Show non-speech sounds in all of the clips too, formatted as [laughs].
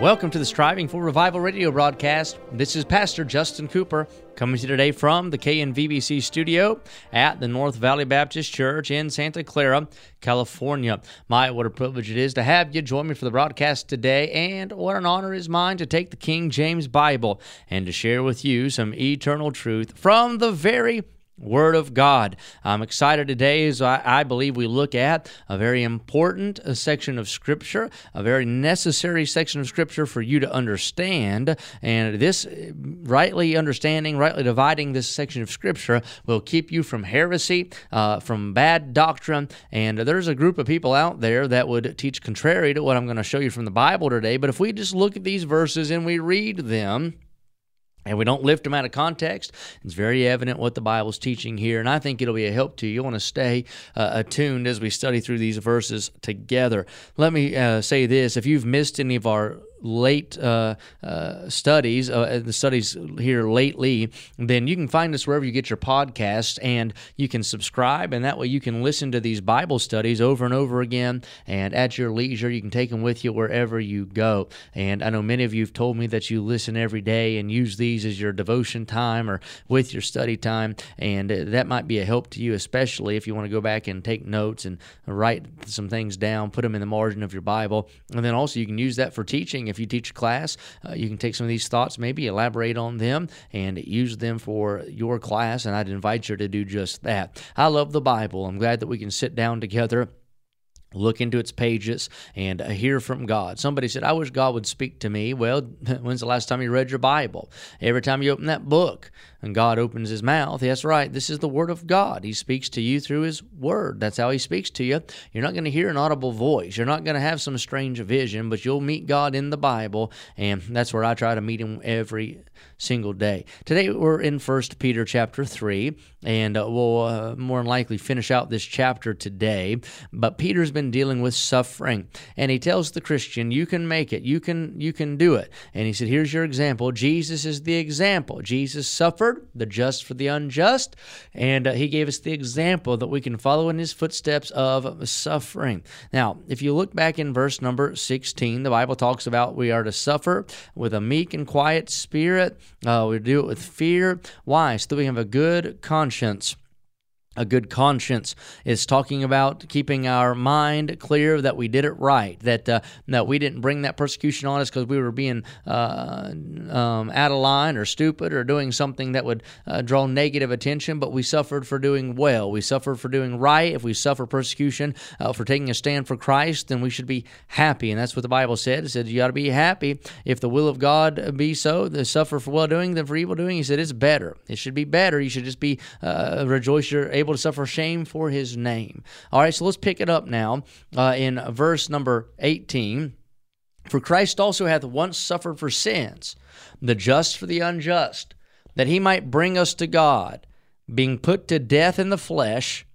Welcome to the Striving for Revival radio broadcast. This is Pastor Justin Cooper coming to you today from the KNVBC studio at the North Valley Baptist Church in Santa Clara, California. My, what a privilege it is to have you join me for the broadcast today, and what an honor is mine to take the King James Bible and to share with you some eternal truth from the very Word of God. I'm excited today as I, I, believe we look at a very important uh, section of Scripture, a very necessary section of Scripture for you to understand. And this uh, rightly understanding, rightly dividing this section of Scripture will keep you from heresy, uh, from bad doctrine. And there's a group of people out there that would teach contrary to what I'm going to show you from the Bible today. But if we just look at these verses and we read them, and we don't lift them out of context. It's very evident what the Bible's teaching here, and I think it'll be a help to you. You want to stay uh, attuned as we study through these verses together. Let me uh, say this if you've missed any of our late uh, uh, studies, uh, the studies here lately, then you can find us wherever you get your podcasts and you can subscribe. And that way you can listen to these Bible studies over and over again. And at your leisure, you can take them with you wherever you go. And I know many of you have told me that you listen every day and use these as your devotion time or with your study time. And that might be a help to you, especially if you want to go back and take notes and write some things down, put them in the margin of your Bible. And then also you can use that for teaching if you teach a class, uh, you can take some of these thoughts, maybe elaborate on them, and use them for your class. And I'd invite you to do just that. I love the Bible. I'm glad that we can sit down together look into its pages and uh, hear from God. Somebody said, I wish God would speak to me. Well, [laughs] when's the last time you read your Bible? Every time you open that book and God opens his mouth, that's right, this is the Word of God. He speaks to you through his Word. That's how he speaks to you. You're not going to hear an audible voice. You're not going to have some strange vision, but you'll meet God in the Bible, and that's where I try to meet him every single day. Today we're in First Peter chapter 3, and uh, we'll uh, more than likely finish out this chapter today, but Peter's been dealing with suffering. And he tells the Christian, you can make it. You can you can do it. And he said, here's your example. Jesus is the example. Jesus suffered, the just for the unjust, and uh, he gave us the example that we can follow in his footsteps of suffering. Now, if you look back in verse number 16, the Bible talks about we are to suffer with a meek and quiet spirit. Uh, we do it with fear. Why? So that we have a good conscience a good conscience is talking about keeping our mind clear that we did it right, that uh, that we didn't bring that persecution on us because we were being uh, um, out of line or stupid or doing something that would uh, draw negative attention, but we suffered for doing well. We suffered for doing right. If we suffer persecution uh, for taking a stand for Christ, then we should be happy, and that's what the Bible said. It said you ought to be happy if the will of God be so. To suffer for well doing than for evil doing. He said it's better. It should be better. You should just be uh, rejoice. You're able able to suffer shame for his name. All right, so let's pick it up now uh, in verse number 18. For Christ also hath once suffered for sins, the just for the unjust, that he might bring us to God, being put to death in the flesh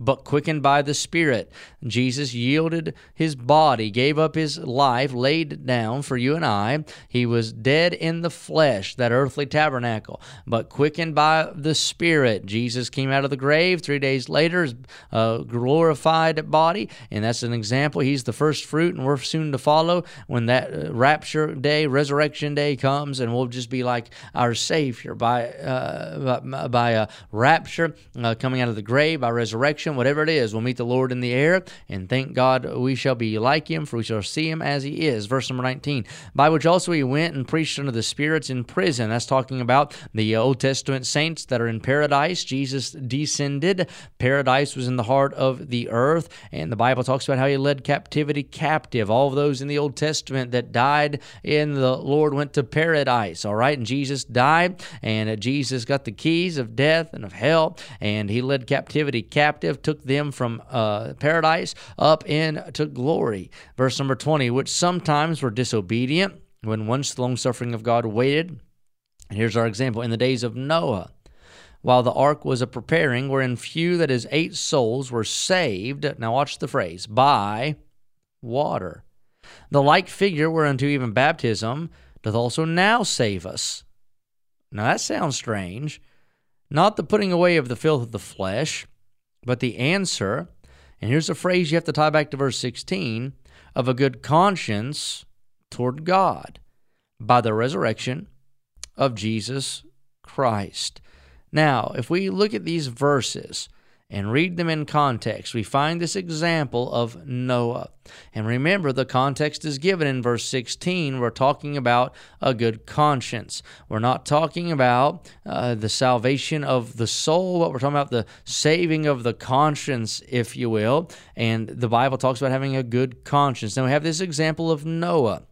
but quickened by the Spirit. Jesus yielded his body, gave up his life, laid down for you and I. He was dead in the flesh, that earthly tabernacle, but quickened by the Spirit. Jesus came out of the grave three days later, a glorified body, and that's an example. He's the first fruit, and we're soon to follow when that uh, rapture day, resurrection day comes, and we'll just be like our Savior by uh, by, by a rapture, uh, coming out of the grave, by resurrection whatever it is, we'll meet the Lord in the air, and thank God we shall be like him, for we shall see him as he is. Verse number 19. By which also he went and preached unto the spirits in prison. That's talking about the Old Testament saints that are in paradise. Jesus descended. Paradise was in the heart of the earth, and the Bible talks about how he led captivity captive. All of those in the Old Testament that died in the Lord went to paradise, all right? And Jesus died, and Jesus got the keys of death and of hell, and he led captivity captive took them from uh, paradise up into glory. Verse number 20, which sometimes were disobedient when once the long suffering of God waited. And here's our example in the days of Noah while the ark was a preparing, wherein few, that is, eight souls, were saved. Now, watch the phrase by water. The like figure whereunto even baptism doth also now save us. Now that sounds strange. Not the putting away of the filth of the flesh, but the answer, and here's a phrase you have to tie back to verse 16, of a good conscience toward God by the resurrection of Jesus Christ. Now, if we look at these verses, and read them in context, we find this example of Noah. And remember, the context is given in verse 16. We're talking about a good conscience. We're not talking about uh, the salvation of the soul, but we're talking about the saving of the conscience, if you will. And the Bible talks about having a good conscience. Now we have this example of Noah.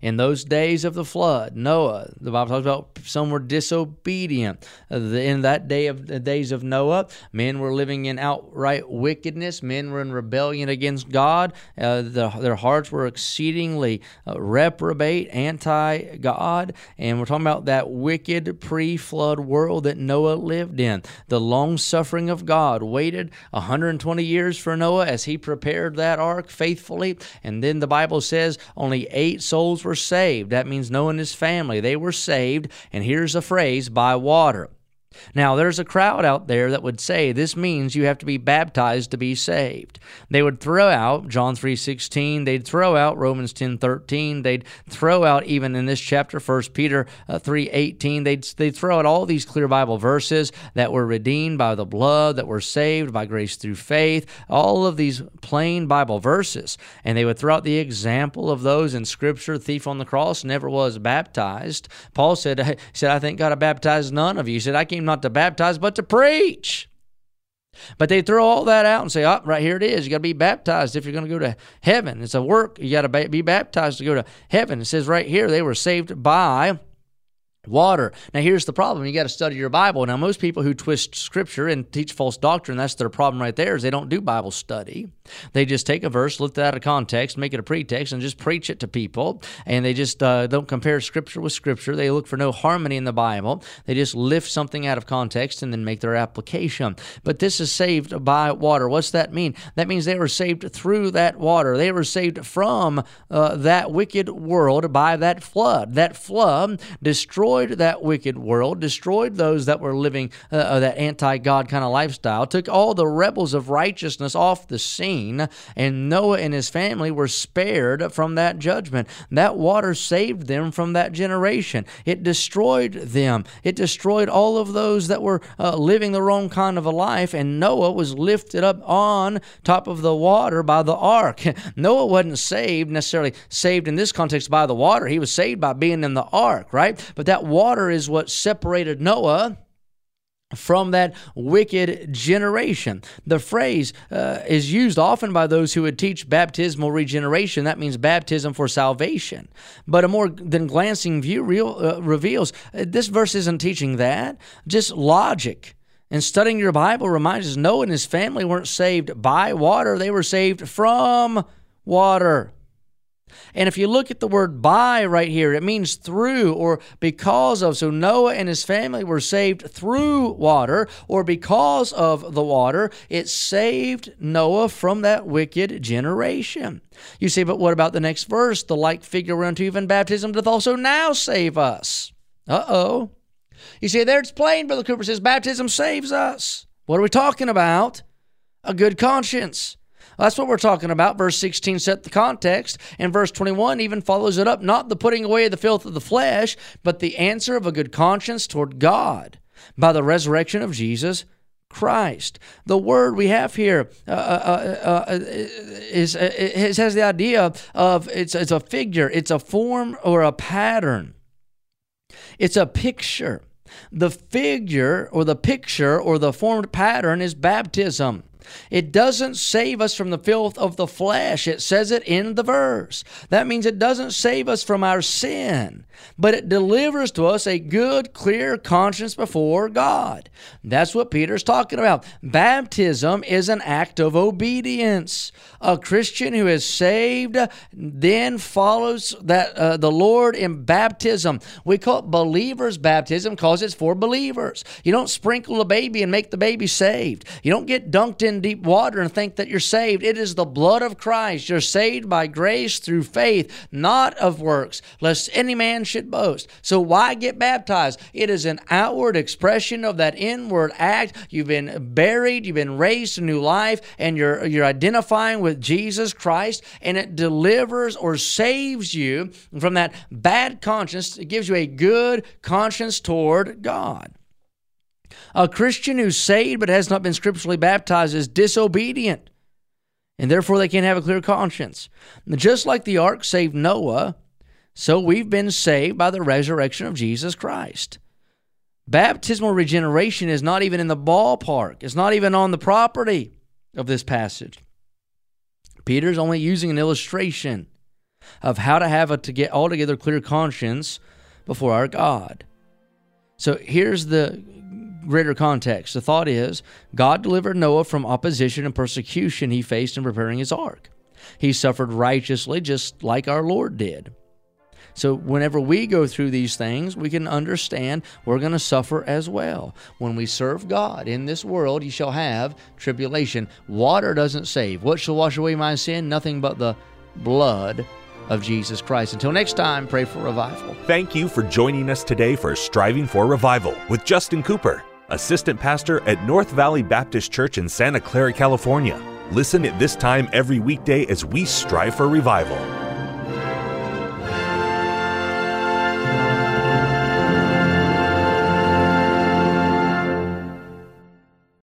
In those days of the flood, Noah, the Bible talks about some were disobedient. Uh, in that day of the days of Noah, men were living in outright wickedness. Men were in rebellion against God. Uh, the, their hearts were exceedingly uh, reprobate, anti God. And we're talking about that wicked pre flood world that Noah lived in. The long suffering of God waited 120 years for Noah as he prepared that ark faithfully. And then the Bible says only eight souls souls were saved. That means and his family, they were saved. And here's a phrase by water. Now, there's a crowd out there that would say this means you have to be baptized to be saved. They would throw out John 3:16, they'd throw out Romans 10:13, they'd throw out even in this chapter 1 Peter 3:18, uh, they'd they'd throw out all these clear Bible verses that were redeemed by the blood, that were saved by grace through faith, all of these plain Bible verses. And they would throw out the example of those in scripture, thief on the cross never was baptized. Paul said [laughs] said I think God baptized none of you. He said I came came not to baptize, but to preach. But they throw all that out and say, oh, right here it is. You got to be baptized if you're going to go to heaven. It's a work. You got to be baptized to go to heaven. It says right here they were saved by water. Now, here's the problem: you got to study your Bible. Now, most people who twist Scripture and teach false doctrine, that's their problem right there. Is they don't do Bible study. They just take a verse, lift it out of context, make it a pretext, and just preach it to people. And they just uh, don't compare Scripture with Scripture. They look for no harmony in the Bible. They just lift something out of context and then make their application. But this is saved by water. What's that mean? That means they were saved through that water. They were saved from uh, that wicked world by that flood. That flood destroyed destroyed that wicked world, destroyed those that were living uh, uh that anti God kind of lifestyle, took all the rebels of righteousness off the scene, and Noah and his family were spared from that judgment. That water saved them from that generation. It destroyed them, it destroyed all of those that were uh, living the wrong kind of a life, and Noah was lifted up on top of the water by the ark. [laughs] Noah wasn't saved necessarily saved in this context by the water, he was saved by being in the ark, right? But that water is what separated Noah from that wicked generation. The phrase uh, is used often by those who would teach baptismal regeneration. That means baptism for salvation. But a more than glancing view real, uh, reveals uh, this verse isn't teaching that, just logic. And studying your Bible reminds us Noah and his family weren't saved by water, they were saved from water. And if you look at the word by right here, it means through or because of. So Noah and his family were saved through water or because of the water. It saved Noah from that wicked generation. You say, but what about the next verse? The like figure unto even baptism doth also now save us. Uh oh. You see, there it's plain, Brother Cooper says, baptism saves us. What are we talking about? A good conscience. That's what we're talking about. Verse 16 set the context, and verse 21 even follows it up. Not the putting away of the filth of the flesh, but the answer of a good conscience toward God by the resurrection of Jesus Christ. The word we have here uh, uh, uh, uh is, uh, is, has the idea of it's, it's a figure, it's a form or a pattern, it's a picture. The figure or the picture or the formed pattern is baptism. It doesn't save us from the filth of the flesh. It says it in the verse. That means it doesn't save us from our sin, but it delivers to us a good, clear conscience before God. That's what Peter's talking about. Baptism is an act of obedience. A Christian who is saved then follows that uh, the Lord in baptism. We call it believers baptism because it's for believers. You don't sprinkle a baby and make the baby saved. You don't get dunked in in deep water and think that you're saved. It is the blood of Christ. You're saved by grace through faith, not of works, lest any man should boast. So why get baptized? It is an outward expression of that inward act. You've been buried, you've been raised to new life, and you're you're identifying with Jesus Christ, and it delivers or saves you from that bad conscience. It gives you a good conscience toward God. A Christian who's saved but has not been scripturally baptized is disobedient, and therefore they can't have a clear conscience. Just like the ark saved Noah, so we've been saved by the resurrection of Jesus Christ. Baptismal regeneration is not even in the ballpark, it's not even on the property of this passage. Peter's only using an illustration of how to have a to get altogether clear conscience before our God. So here's the greater context. The thought is God delivered Noah from opposition and persecution he faced in preparing his ark. He suffered righteously just like our Lord did. So, whenever we go through these things, we can understand we're going to suffer as well. When we serve God in this world, you shall have tribulation. Water doesn't save. What shall wash away my sin? Nothing but the blood of Jesus Christ. Until next time, pray for revival. Thank you for joining us today for Striving for Revival with Justin Cooper, Assistant Pastor at North Valley Baptist Church in Santa Clara, California. Listen at this time every weekday as we strive for revival.